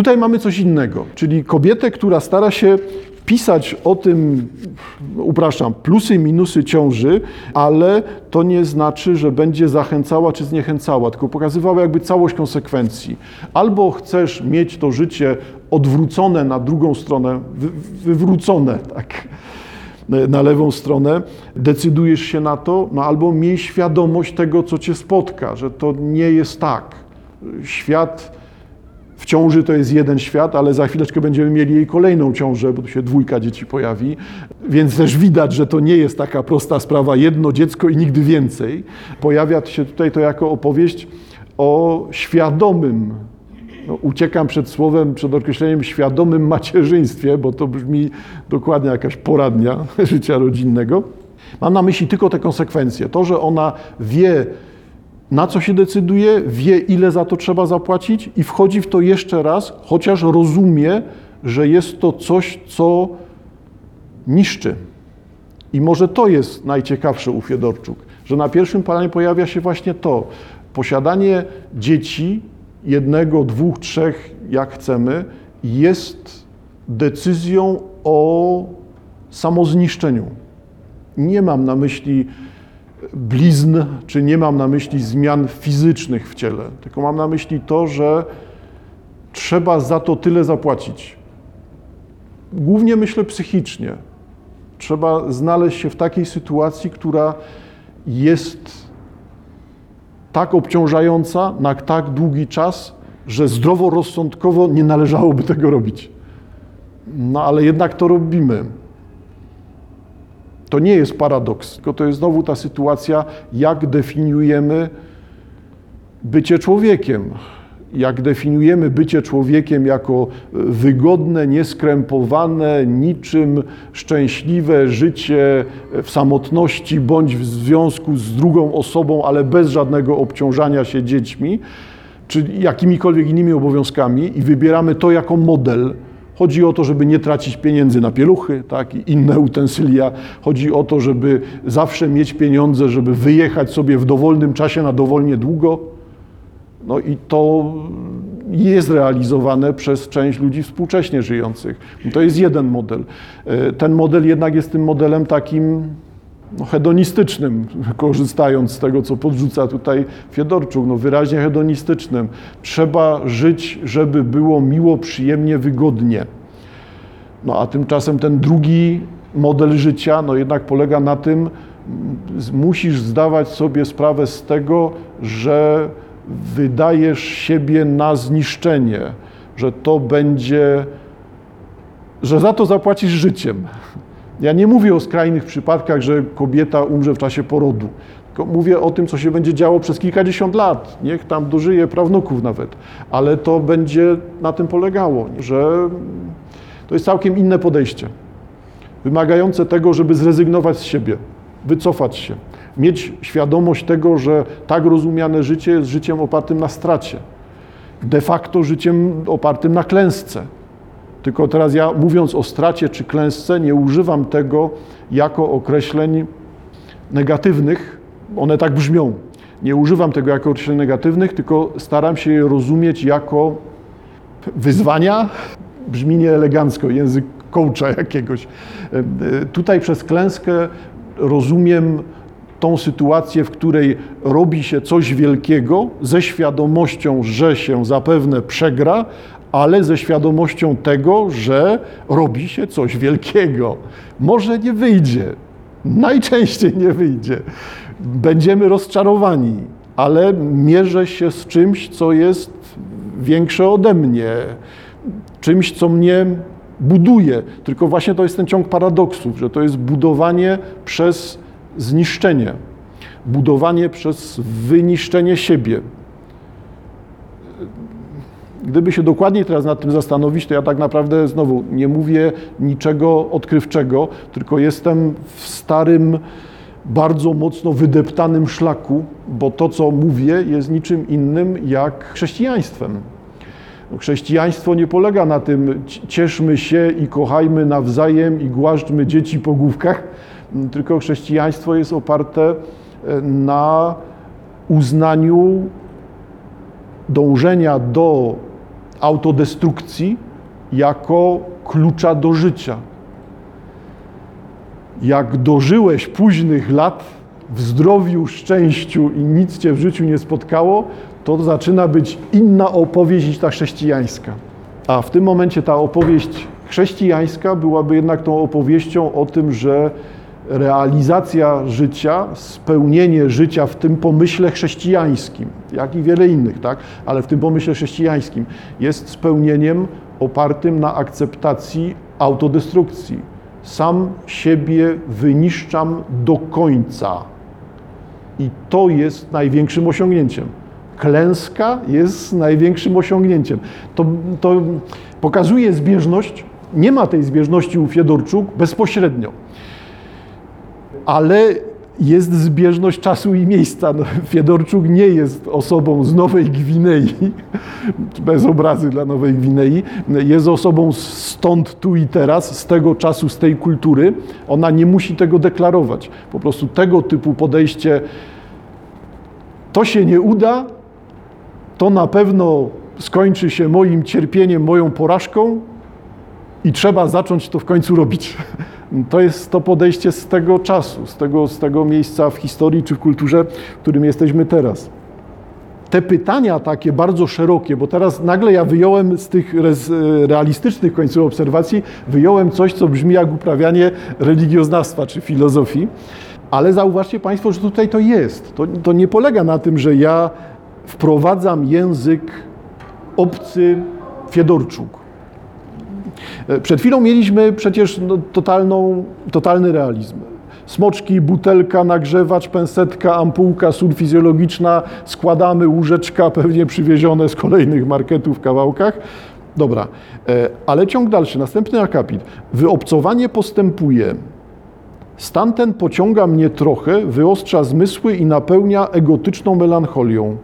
Tutaj mamy coś innego, czyli kobietę, która stara się pisać o tym, upraszczam, plusy i minusy ciąży, ale to nie znaczy, że będzie zachęcała czy zniechęcała, tylko pokazywała jakby całość konsekwencji. Albo chcesz mieć to życie odwrócone na drugą stronę, wy, wywrócone, tak, na lewą stronę, decydujesz się na to, no albo miej świadomość tego, co cię spotka, że to nie jest tak. Świat w ciąży to jest jeden świat, ale za chwileczkę będziemy mieli jej kolejną ciążę, bo tu się dwójka dzieci pojawi. Więc też widać, że to nie jest taka prosta sprawa, jedno dziecko i nigdy więcej. Pojawia się tutaj to jako opowieść o świadomym, no, uciekam przed słowem, przed określeniem świadomym macierzyństwie, bo to brzmi dokładnie jakaś poradnia życia rodzinnego. Mam na myśli tylko te konsekwencje. To, że ona wie, na co się decyduje, wie, ile za to trzeba zapłacić i wchodzi w to jeszcze raz, chociaż rozumie, że jest to coś, co niszczy. I może to jest najciekawsze u Fiedorczuk, że na pierwszym planie pojawia się właśnie to. Posiadanie dzieci, jednego, dwóch, trzech, jak chcemy, jest decyzją o samozniszczeniu. Nie mam na myśli blizn, czy nie mam na myśli zmian fizycznych w ciele, tylko mam na myśli to, że trzeba za to tyle zapłacić. Głównie myślę psychicznie. Trzeba znaleźć się w takiej sytuacji, która jest tak obciążająca na tak długi czas, że zdroworozsądkowo nie należałoby tego robić. No ale jednak to robimy. To nie jest paradoks, tylko to jest znowu ta sytuacja, jak definiujemy bycie człowiekiem. Jak definiujemy bycie człowiekiem jako wygodne, nieskrępowane, niczym szczęśliwe życie w samotności bądź w związku z drugą osobą, ale bez żadnego obciążania się dziećmi, czy jakimikolwiek innymi obowiązkami i wybieramy to jako model, Chodzi o to, żeby nie tracić pieniędzy na pieluchy tak, i inne utensylia. Chodzi o to, żeby zawsze mieć pieniądze, żeby wyjechać sobie w dowolnym czasie na dowolnie długo. No i to jest realizowane przez część ludzi współcześnie żyjących. To jest jeden model. E, ten model jednak jest tym modelem takim no, hedonistycznym, korzystając z tego, co podrzuca tutaj Fiedorczuk, no wyraźnie hedonistycznym. Trzeba żyć, żeby było miło, przyjemnie, wygodnie. No a tymczasem ten drugi model życia, no jednak polega na tym, musisz zdawać sobie sprawę z tego, że wydajesz siebie na zniszczenie, że to będzie, że za to zapłacisz życiem. Ja nie mówię o skrajnych przypadkach, że kobieta umrze w czasie porodu. Tylko mówię o tym, co się będzie działo przez kilkadziesiąt lat. Niech tam dożyje prawnuków nawet. Ale to będzie na tym polegało, że to jest całkiem inne podejście. Wymagające tego, żeby zrezygnować z siebie, wycofać się. Mieć świadomość tego, że tak rozumiane życie jest życiem opartym na stracie. De facto życiem opartym na klęsce tylko teraz ja mówiąc o stracie czy klęsce, nie używam tego jako określeń negatywnych. One tak brzmią. Nie używam tego jako określeń negatywnych, tylko staram się je rozumieć jako wyzwania. Brzmi nieelegancko, język coacha jakiegoś. Tutaj przez klęskę rozumiem tą sytuację, w której robi się coś wielkiego ze świadomością, że się zapewne przegra, ale ze świadomością tego, że robi się coś wielkiego. Może nie wyjdzie, najczęściej nie wyjdzie. Będziemy rozczarowani, ale mierzę się z czymś, co jest większe ode mnie, czymś, co mnie buduje. Tylko właśnie to jest ten ciąg paradoksów, że to jest budowanie przez zniszczenie, budowanie przez wyniszczenie siebie. Gdyby się dokładniej teraz nad tym zastanowić, to ja tak naprawdę znowu nie mówię niczego odkrywczego, tylko jestem w starym, bardzo mocno wydeptanym szlaku, bo to, co mówię, jest niczym innym jak chrześcijaństwem. Chrześcijaństwo nie polega na tym, cieszmy się i kochajmy nawzajem i głaszczmy dzieci po główkach, tylko chrześcijaństwo jest oparte e, na uznaniu dążenia do autodestrukcji jako klucza do życia. Jak dożyłeś późnych lat w zdrowiu, szczęściu i nic cię w życiu nie spotkało, to zaczyna być inna opowieść niż ta chrześcijańska. A w tym momencie ta opowieść chrześcijańska byłaby jednak tą opowieścią o tym, że realizacja życia, spełnienie życia w tym pomyśle chrześcijańskim, jak i wiele innych, tak? ale w tym pomyśle chrześcijańskim jest spełnieniem opartym na akceptacji autodestrukcji. Sam siebie wyniszczam do końca. I to jest największym osiągnięciem. Klęska jest największym osiągnięciem. To, to pokazuje zbieżność. Nie ma tej zbieżności u Fiedorczuk bezpośrednio ale jest zbieżność czasu i miejsca. No, Fiedorczuk nie jest osobą z Nowej Gwinei, bez obrazy dla Nowej Gwinei, jest osobą stąd, tu i teraz, z tego czasu, z tej kultury. Ona nie musi tego deklarować. Po prostu tego typu podejście, to się nie uda, to na pewno skończy się moim cierpieniem, moją porażką i trzeba zacząć to w końcu robić. To jest to podejście z tego czasu, z tego, z tego miejsca w historii czy w kulturze, w którym jesteśmy teraz. Te pytania takie bardzo szerokie, bo teraz nagle ja wyjąłem z tych realistycznych końców obserwacji, wyjąłem coś, co brzmi jak uprawianie religioznawstwa czy filozofii, ale zauważcie Państwo, że tutaj to jest. To, to nie polega na tym, że ja wprowadzam język obcy Fiedorczuk E, przed chwilą mieliśmy przecież no, totalną, totalny realizm. Smoczki, butelka, nagrzewacz, pensetka, ampułka, sól fizjologiczna, składamy łóżeczka, pewnie przywiezione z kolejnych marketów w kawałkach. Dobra, e, ale ciąg dalszy, następny akapit. Wyobcowanie postępuje. Stan ten pociąga mnie trochę, wyostrza zmysły i napełnia egotyczną melancholią.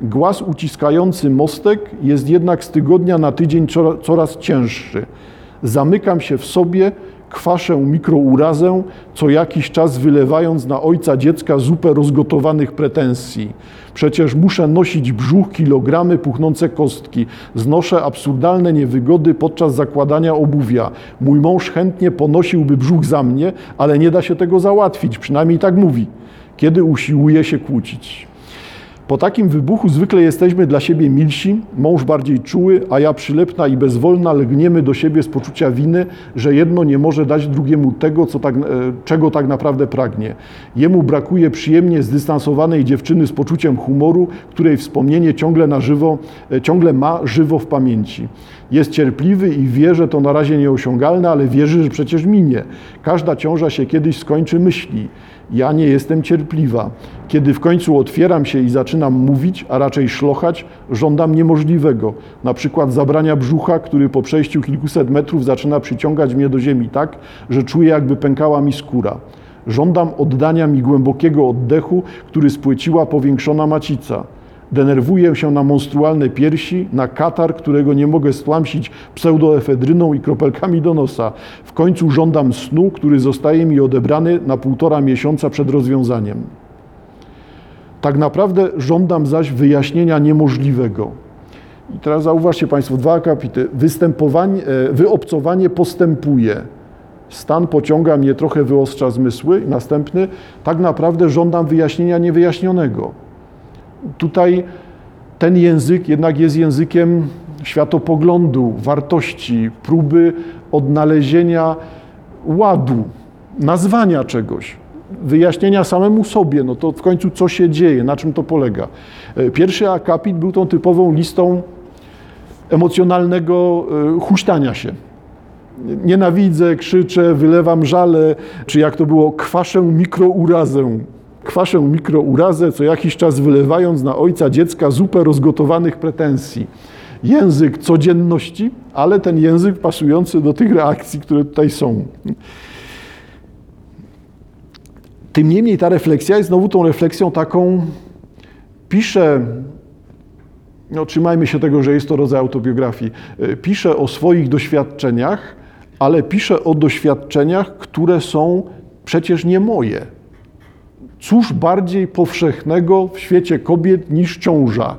Głaz uciskający mostek jest jednak z tygodnia na tydzień coraz cięższy. Zamykam się w sobie, kwaszę mikrourazę, co jakiś czas wylewając na ojca dziecka zupę rozgotowanych pretensji. Przecież muszę nosić brzuch, kilogramy, puchnące kostki. Znoszę absurdalne niewygody podczas zakładania obuwia. Mój mąż chętnie ponosiłby brzuch za mnie, ale nie da się tego załatwić, przynajmniej tak mówi, kiedy usiłuje się kłócić. Po takim wybuchu zwykle jesteśmy dla siebie milsi, mąż bardziej czuły, a ja przylepna i bezwolna lgniemy do siebie z poczucia winy, że jedno nie może dać drugiemu tego, co tak, e, czego tak naprawdę pragnie. Jemu brakuje przyjemnie zdystansowanej dziewczyny z poczuciem humoru, której wspomnienie ciągle, na żywo, e, ciągle ma żywo w pamięci. Jest cierpliwy i wie, że to na razie nieosiągalne, ale wierzy, że przecież minie. Każda ciąża się kiedyś skończy, myśli. Ja nie jestem cierpliwa. Kiedy w końcu otwieram się i zaczynam mówić, a raczej szlochać, żądam niemożliwego. Na przykład zabrania brzucha, który po przejściu kilkuset metrów zaczyna przyciągać mnie do ziemi tak, że czuję, jakby pękała mi skóra. Żądam oddania mi głębokiego oddechu, który spłyciła powiększona macica. Denerwuję się na monstrualne piersi, na katar, którego nie mogę stłamsić pseudoefedryną i kropelkami do nosa. W końcu żądam snu, który zostaje mi odebrany na półtora miesiąca przed rozwiązaniem. Tak naprawdę żądam zaś wyjaśnienia niemożliwego. I teraz zauważcie Państwo, dwa akapity. Występowanie, e, wyobcowanie postępuje. Stan pociąga mnie, trochę wyostrza zmysły. Następny, tak naprawdę żądam wyjaśnienia niewyjaśnionego tutaj ten język jednak jest językiem światopoglądu, wartości, próby odnalezienia ładu, nazwania czegoś, wyjaśnienia samemu sobie, no to w końcu co się dzieje, na czym to polega. E, pierwszy akapit był tą typową listą emocjonalnego e, huśtania się. Nienawidzę, krzyczę, wylewam żale, czy jak to było, kwaszę mikrourazę, kwaszę mikrourazę, co jakiś czas wylewając na ojca dziecka zupę rozgotowanych pretensji. Język codzienności, ale ten język pasujący do tych reakcji, które tutaj są. Tym niemniej ta refleksja jest znowu tą refleksją taką, pisze, no, trzymajmy się tego, że jest to rodzaj autobiografii, pisze o swoich doświadczeniach, ale pisze o doświadczeniach, które są przecież nie moje Cóż bardziej powszechnego w świecie kobiet niż ciąża?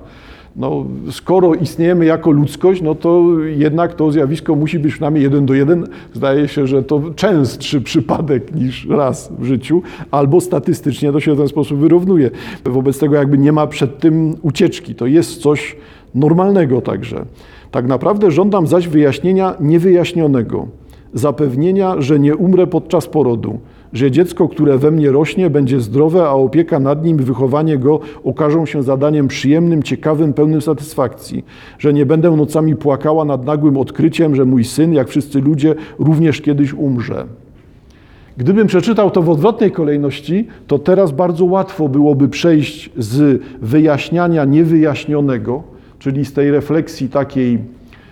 No, skoro istniejemy jako ludzkość, no to jednak to zjawisko musi być przynajmniej jeden do jeden. Zdaje się, że to częstszy przypadek niż raz w życiu, albo statystycznie to się w ten sposób wyrównuje. Wobec tego jakby nie ma przed tym ucieczki. To jest coś normalnego także. Tak naprawdę żądam zaś wyjaśnienia niewyjaśnionego, zapewnienia, że nie umrę podczas porodu, że dziecko, które we mnie rośnie, będzie zdrowe, a opieka nad nim i wychowanie go okażą się zadaniem przyjemnym, ciekawym, pełnym satysfakcji, że nie będę nocami płakała nad nagłym odkryciem, że mój syn, jak wszyscy ludzie, również kiedyś umrze. Gdybym przeczytał to w odwrotnej kolejności, to teraz bardzo łatwo byłoby przejść z wyjaśniania niewyjaśnionego, czyli z tej refleksji takiej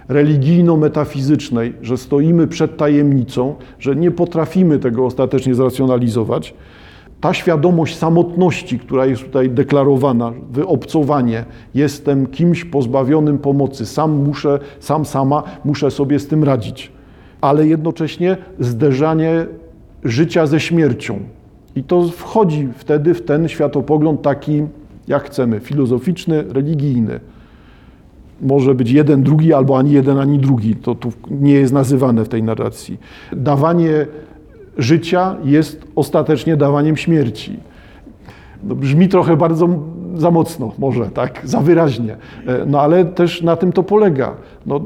religijno-metafizycznej, że stoimy przed tajemnicą, że nie potrafimy tego ostatecznie zracjonalizować. Ta świadomość samotności, która jest tutaj deklarowana, wyobcowanie, jestem kimś pozbawionym pomocy, sam muszę, sam sama muszę sobie z tym radzić, ale jednocześnie zderzanie życia ze śmiercią. I to wchodzi wtedy w ten światopogląd taki, jak chcemy, filozoficzny, religijny może być jeden, drugi, albo ani jeden, ani drugi. To tu nie jest nazywane w tej narracji. Dawanie życia jest ostatecznie dawaniem śmierci. No, brzmi trochę bardzo za mocno, może tak, za wyraźnie, e, no ale też na tym to polega. No,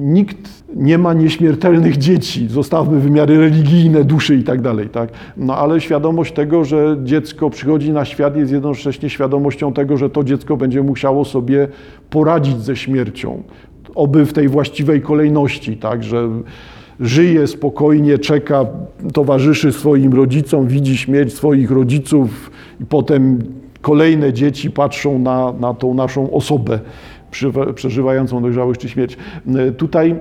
nikt nie ma nieśmiertelnych dzieci, zostawmy wymiary religijne, duszy i tak dalej, tak? No ale świadomość tego, że dziecko przychodzi na świat jest jednocześnie świadomością tego, że to dziecko będzie musiało sobie poradzić ze śmiercią, oby w tej właściwej kolejności, tak, że żyje spokojnie, czeka, towarzyszy swoim rodzicom, widzi śmierć swoich rodziców i potem kolejne dzieci patrzą na, na tą naszą osobę przeżywającą dojrzałość czy śmierć. Tutaj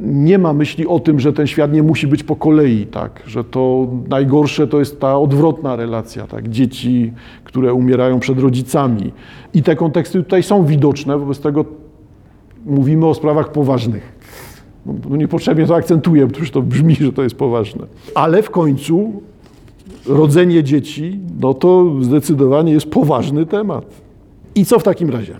nie ma myśli o tym, że ten świat nie musi być po kolei, tak? że to najgorsze to jest ta odwrotna relacja, tak? dzieci, które umierają przed rodzicami. I te konteksty tutaj są widoczne, wobec tego mówimy o sprawach poważnych. No, niepotrzebnie to akcentuję, bo to brzmi, że to jest poważne. Ale w końcu rodzenie dzieci, no to zdecydowanie jest poważny temat. I co w takim razie?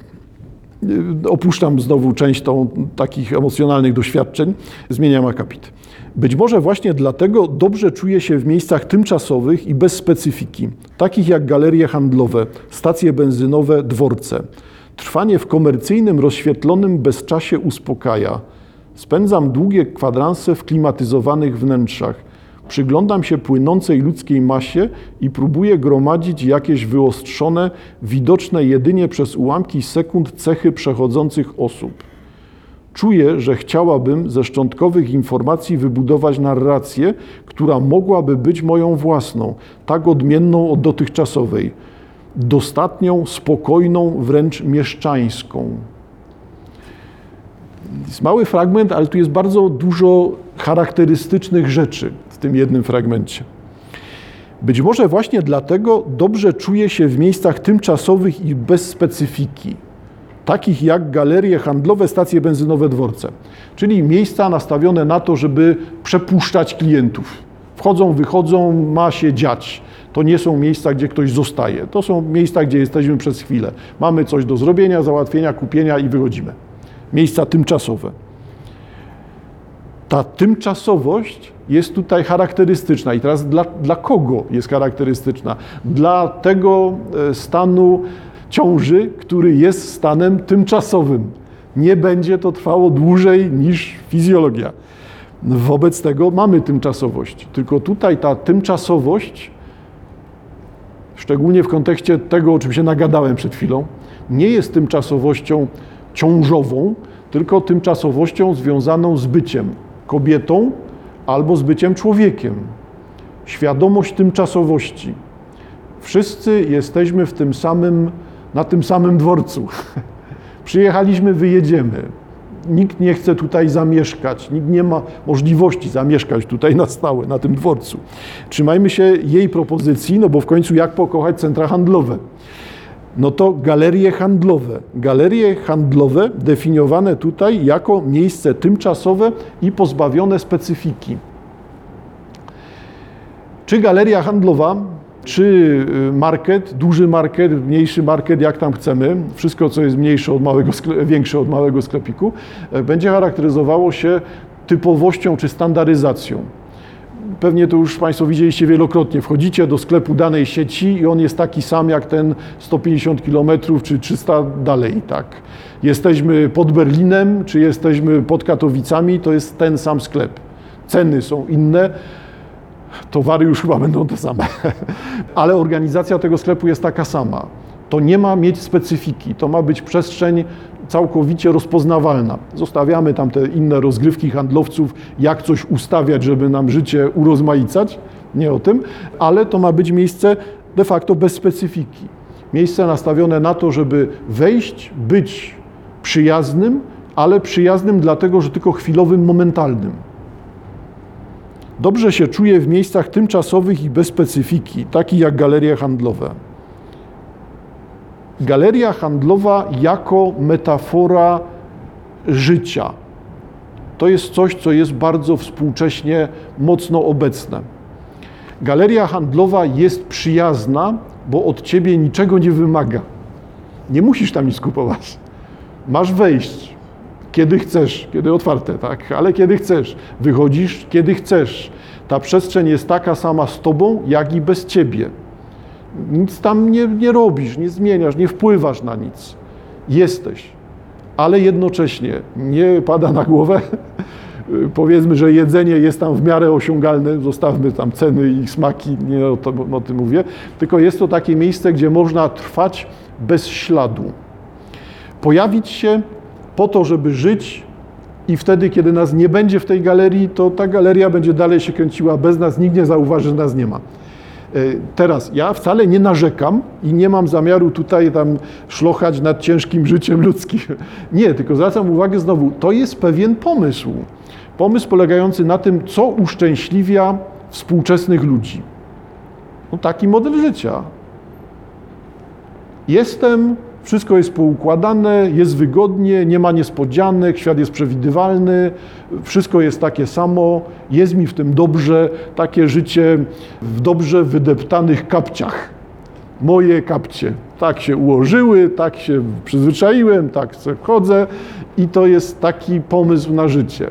Opuszczam znowu część tą takich emocjonalnych doświadczeń, zmieniam akapit. Być może właśnie dlatego dobrze czuję się w miejscach tymczasowych i bez specyfiki, takich jak galerie handlowe, stacje benzynowe, dworce. Trwanie w komercyjnym, rozświetlonym bezczasie uspokaja. Spędzam długie kwadranse w klimatyzowanych wnętrzach. Przyglądam się płynącej ludzkiej masie i próbuję gromadzić jakieś wyostrzone, widoczne jedynie przez ułamki sekund cechy przechodzących osób. Czuję, że chciałabym ze szczątkowych informacji wybudować narrację, która mogłaby być moją własną, tak odmienną od dotychczasowej, dostatnią, spokojną, wręcz mieszczańską. Jest mały fragment, ale tu jest bardzo dużo charakterystycznych rzeczy w tym jednym fragmencie. Być może właśnie dlatego dobrze czuję się w miejscach tymczasowych i bez specyfiki, takich jak galerie handlowe, stacje benzynowe, dworce, czyli miejsca nastawione na to, żeby przepuszczać klientów. Wchodzą, wychodzą, ma się dziać. To nie są miejsca, gdzie ktoś zostaje. To są miejsca, gdzie jesteśmy przez chwilę. Mamy coś do zrobienia, załatwienia, kupienia i wychodzimy. Miejsca tymczasowe. Ta tymczasowość jest tutaj charakterystyczna. I teraz dla, dla kogo jest charakterystyczna? Dla tego e, stanu ciąży, który jest stanem tymczasowym. Nie będzie to trwało dłużej niż fizjologia. Wobec tego mamy tymczasowość. Tylko tutaj ta tymczasowość, szczególnie w kontekście tego, o czym się nagadałem przed chwilą, nie jest tymczasowością ciążową, tylko tymczasowością związaną z byciem kobietą albo z byciem człowiekiem. Świadomość tymczasowości. Wszyscy jesteśmy w tym samym, na tym samym dworcu. Przyjechaliśmy, wyjedziemy. Nikt nie chce tutaj zamieszkać, nikt nie ma możliwości zamieszkać tutaj na stałe, na tym dworcu. Trzymajmy się jej propozycji, no bo w końcu jak pokochać centra handlowe? No to galerie handlowe. Galerie handlowe definiowane tutaj jako miejsce tymczasowe i pozbawione specyfiki. Czy galeria handlowa czy y, market, duży market, mniejszy market, jak tam chcemy, wszystko co jest mniejsze od małego, większe od małego sklepiku, e, będzie charakteryzowało się typowością czy standaryzacją. Pewnie to już Państwo widzieliście wielokrotnie. Wchodzicie do sklepu danej sieci i on jest taki sam jak ten 150 km czy 300 dalej. Tak. Jesteśmy pod Berlinem, czy jesteśmy pod Katowicami, to jest ten sam sklep. Ceny są inne, towary już chyba będą te same, ale organizacja tego sklepu jest taka sama. To nie ma mieć specyfiki, to ma być przestrzeń całkowicie rozpoznawalna. Zostawiamy tam te inne rozgrywki handlowców, jak coś ustawiać, żeby nam życie urozmaicać, nie o tym, ale to ma być miejsce de facto bez specyfiki. Miejsce nastawione na to, żeby wejść, być przyjaznym, ale przyjaznym dlatego, że tylko chwilowym, momentalnym. Dobrze się czuję w miejscach tymczasowych i bez specyfiki, takich jak galerie handlowe. Galeria handlowa jako metafora życia. To jest coś, co jest bardzo współcześnie mocno obecne. Galeria handlowa jest przyjazna, bo od ciebie niczego nie wymaga. Nie musisz tam nic kupować. Masz wejść, kiedy chcesz, kiedy otwarte, tak, ale kiedy chcesz. Wychodzisz, kiedy chcesz. Ta przestrzeń jest taka sama z tobą, jak i bez ciebie. Nic tam nie, nie robisz, nie zmieniasz, nie wpływasz na nic. Jesteś, ale jednocześnie nie pada na głowę. Powiedzmy, że jedzenie jest tam w miarę osiągalne, zostawmy tam ceny i smaki, nie o, to, o tym mówię, tylko jest to takie miejsce, gdzie można trwać bez śladu. Pojawić się po to, żeby żyć i wtedy, kiedy nas nie będzie w tej galerii, to ta galeria będzie dalej się kręciła bez nas, nikt nie zauważy, że nas nie ma. E, teraz, ja wcale nie narzekam i nie mam zamiaru tutaj tam szlochać nad ciężkim życiem ludzkim. Nie, tylko zwracam uwagę znowu, to jest pewien pomysł. Pomysł polegający na tym, co uszczęśliwia współczesnych ludzi. No, taki model życia. Jestem, wszystko jest poukładane, jest wygodnie, nie ma niespodzianek, świat jest przewidywalny, wszystko jest takie samo, jest mi w tym dobrze, takie życie w dobrze wydeptanych kapciach. Moje kapcie. Tak się ułożyły, tak się przyzwyczaiłem, tak chodzę i to jest taki pomysł na życie.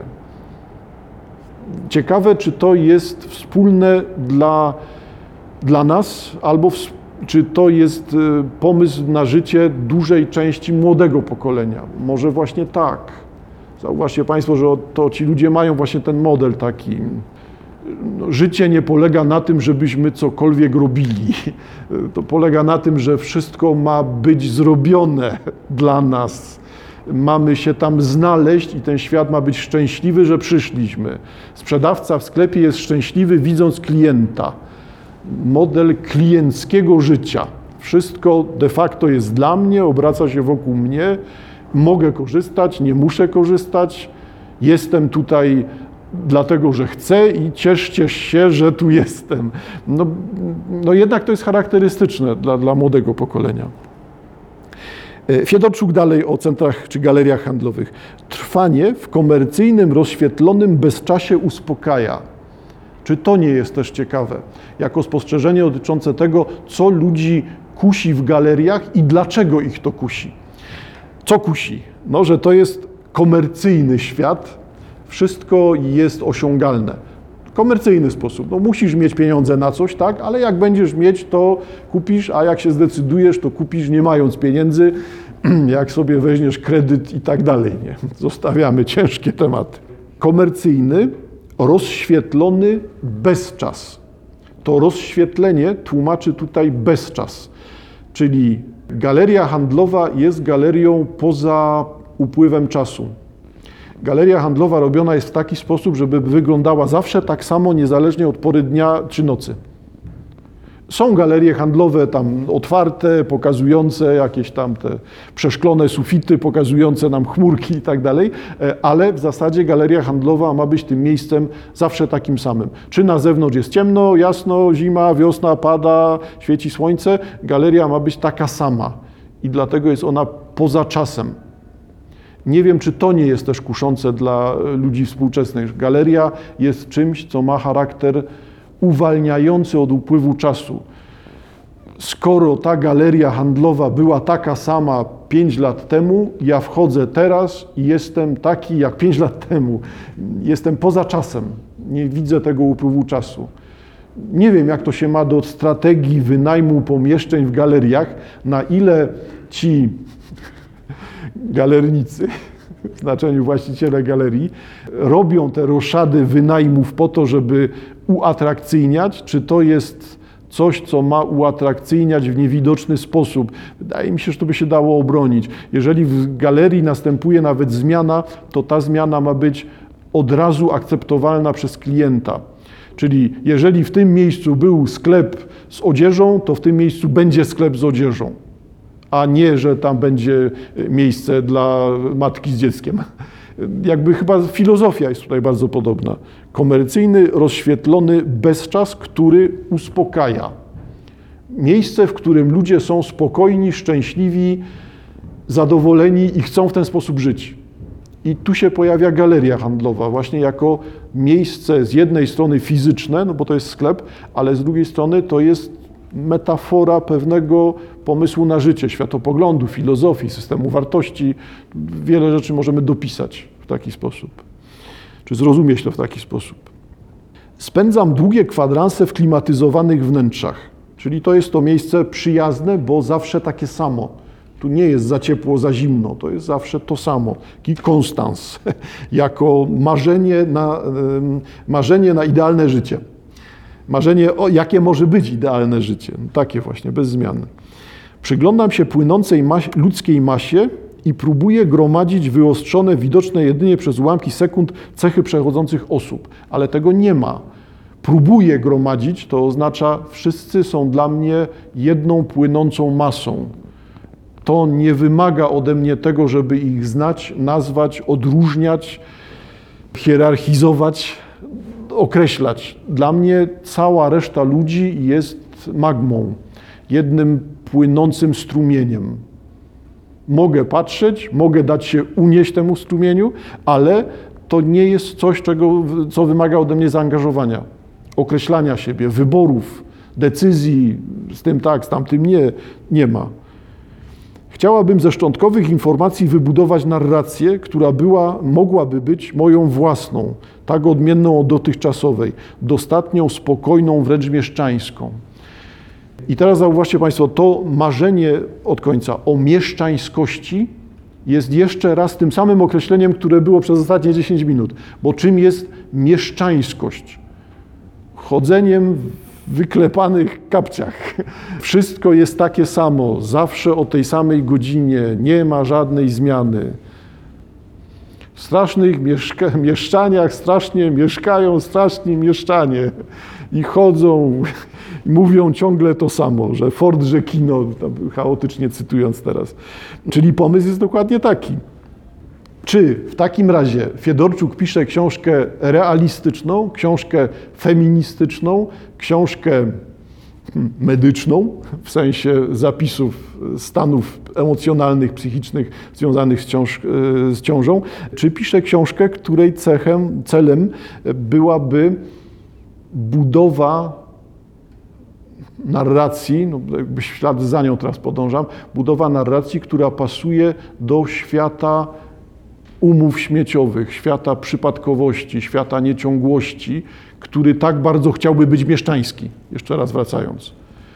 Ciekawe, czy to jest wspólne dla, dla nas, albo wspólne czy to jest y, pomysł na życie dużej części młodego pokolenia? Może właśnie tak. Zauważcie Państwo, że to ci ludzie mają właśnie ten model taki. No, życie nie polega na tym, żebyśmy cokolwiek robili. To polega na tym, że wszystko ma być zrobione dla nas. Mamy się tam znaleźć i ten świat ma być szczęśliwy, że przyszliśmy. Sprzedawca w sklepie jest szczęśliwy, widząc klienta model klienckiego życia. Wszystko de facto jest dla mnie, obraca się wokół mnie, mogę korzystać, nie muszę korzystać, jestem tutaj dlatego, że chcę i cieszcie się, że tu jestem. No, no jednak to jest charakterystyczne dla, dla młodego pokolenia. E, Fiedorczuk dalej o centrach czy galeriach handlowych. Trwanie w komercyjnym, rozświetlonym bezczasie uspokaja czy to nie jest też ciekawe? Jako spostrzeżenie dotyczące tego, co ludzi kusi w galeriach i dlaczego ich to kusi. Co kusi? No, że to jest komercyjny świat, wszystko jest osiągalne. Komercyjny sposób. No, musisz mieć pieniądze na coś, tak, ale jak będziesz mieć, to kupisz, a jak się zdecydujesz, to kupisz nie mając pieniędzy, jak sobie weźmiesz kredyt i tak dalej. Nie? Zostawiamy ciężkie tematy. Komercyjny rozświetlony bezczas. To rozświetlenie tłumaczy tutaj bezczas, czyli galeria handlowa jest galerią poza upływem czasu. Galeria handlowa robiona jest w taki sposób, żeby wyglądała zawsze tak samo, niezależnie od pory dnia czy nocy. Są galerie handlowe tam otwarte, pokazujące jakieś tam te przeszklone sufity, pokazujące nam chmurki i tak dalej, e, ale w zasadzie galeria handlowa ma być tym miejscem zawsze takim samym. Czy na zewnątrz jest ciemno, jasno, zima, wiosna, pada, świeci słońce, galeria ma być taka sama i dlatego jest ona poza czasem. Nie wiem, czy to nie jest też kuszące dla ludzi współczesnych. Galeria jest czymś, co ma charakter uwalniający od upływu czasu. skoro ta galeria handlowa była taka sama 5 lat temu, ja wchodzę teraz i jestem taki jak 5 lat temu. Jestem poza czasem. Nie widzę tego upływu czasu. Nie wiem, jak to się ma do strategii wynajmu pomieszczeń w galeriach, na ile ci galernicy, w znaczeniu właściciele galerii, robią te roszady wynajmów po to, żeby uatrakcyjniać, czy to jest coś, co ma uatrakcyjniać w niewidoczny sposób. Wydaje mi się, że to by się dało obronić. Jeżeli w galerii następuje nawet zmiana, to ta zmiana ma być od razu akceptowalna przez klienta. Czyli jeżeli w tym miejscu był sklep z odzieżą, to w tym miejscu będzie sklep z odzieżą, a nie, że tam będzie miejsce dla matki z dzieckiem. Jakby chyba filozofia jest tutaj bardzo podobna. Komercyjny, rozświetlony bezczas, który uspokaja. Miejsce, w którym ludzie są spokojni, szczęśliwi, zadowoleni i chcą w ten sposób żyć. I tu się pojawia galeria handlowa, właśnie jako miejsce z jednej strony fizyczne, no bo to jest sklep, ale z drugiej strony to jest metafora pewnego pomysłu na życie, światopoglądu, filozofii, systemu wartości. Wiele rzeczy możemy dopisać w taki sposób, czy zrozumieć to w taki sposób. Spędzam długie kwadranse w klimatyzowanych wnętrzach, czyli to jest to miejsce przyjazne, bo zawsze takie samo tu nie jest za ciepło, za zimno, to jest zawsze to samo. I konstans, jako marzenie na, marzenie na idealne życie. Marzenie, o, jakie może być idealne życie. No, takie właśnie, bez zmiany. Przyglądam się płynącej ludzkiej masie i próbuję gromadzić wyostrzone, widoczne jedynie przez ułamki sekund cechy przechodzących osób, ale tego nie ma. Próbuję gromadzić, to oznacza, wszyscy są dla mnie jedną płynącą masą to nie wymaga ode mnie tego, żeby ich znać, nazwać, odróżniać, hierarchizować, określać. Dla mnie cała reszta ludzi jest magmą, jednym płynącym strumieniem. Mogę patrzeć, mogę dać się unieść temu strumieniu, ale to nie jest coś, czego, co wymaga ode mnie zaangażowania, określania siebie, wyborów, decyzji, z tym tak, z tamtym nie, nie ma. Chciałabym ze szczątkowych informacji wybudować narrację, która była, mogłaby być moją własną, tak odmienną od dotychczasowej, dostatnią, spokojną, wręcz mieszczańską. I teraz zauważcie Państwo, to marzenie od końca o mieszczańskości jest jeszcze raz tym samym określeniem, które było przez ostatnie 10 minut. Bo czym jest mieszczańskość? Chodzeniem wyklepanych kapciach. Wszystko jest takie samo, zawsze o tej samej godzinie, nie ma żadnej zmiany. W strasznych mieszka mieszczaniach strasznie mieszkają straszni mieszczanie i chodzą i mówią ciągle to samo, że Ford, że kino, chaotycznie cytując teraz. Czyli pomysł jest dokładnie taki. Czy w takim razie Fiedorczuk pisze książkę realistyczną, książkę feministyczną, książkę hmm, medyczną, w sensie zapisów stanów emocjonalnych, psychicznych związanych z, ciąż, z ciążą, czy pisze książkę, której cechem, celem byłaby budowa narracji, no jakby ślad za nią teraz podążam, budowa narracji, która pasuje do świata umów śmieciowych, świata przypadkowości, świata nieciągłości, który tak bardzo chciałby być mieszczański. Jeszcze raz wracając.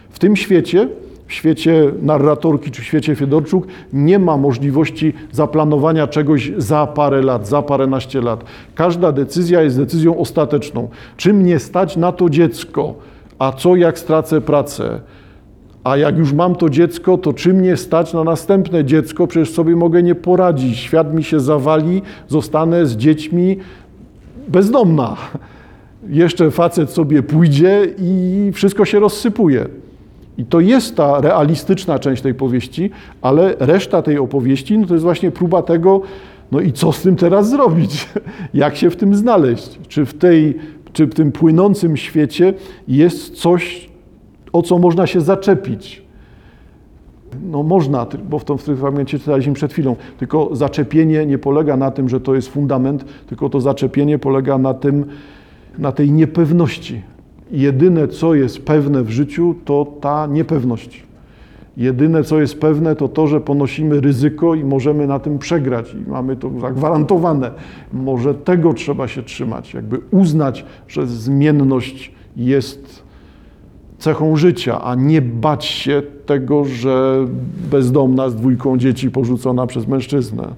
W tym świecie, w świecie narratorki czy w świecie Fiedorczuk, nie ma możliwości zaplanowania czegoś za parę lat, za paręnaście lat. Każda decyzja jest decyzją ostateczną. Czy mnie stać na to dziecko? A co jak stracę pracę? A jak już mam to dziecko, to czy mnie stać na następne dziecko? Przecież sobie mogę nie poradzić. Świat mi się zawali, zostanę z dziećmi bezdomna. Jeszcze facet sobie pójdzie i wszystko się rozsypuje. I to jest ta realistyczna część tej powieści, ale reszta tej opowieści no to jest właśnie próba tego, no i co z tym teraz zrobić? Jak się w tym znaleźć? Czy w, tej, czy w tym płynącym świecie jest coś, o co można się zaczepić. No można, bo w tym fragmencie czytaliśmy przed chwilą, tylko zaczepienie nie polega na tym, że to jest fundament, tylko to zaczepienie polega na tym, na tej niepewności. jedyne, co jest pewne w życiu, to ta niepewność. Jedyne, co jest pewne, to to, że ponosimy ryzyko i możemy na tym przegrać i mamy to zagwarantowane. Może tego trzeba się trzymać, jakby uznać, że zmienność jest cechą życia, a nie bać się tego, że bezdomna z dwójką dzieci porzucona przez mężczyznę.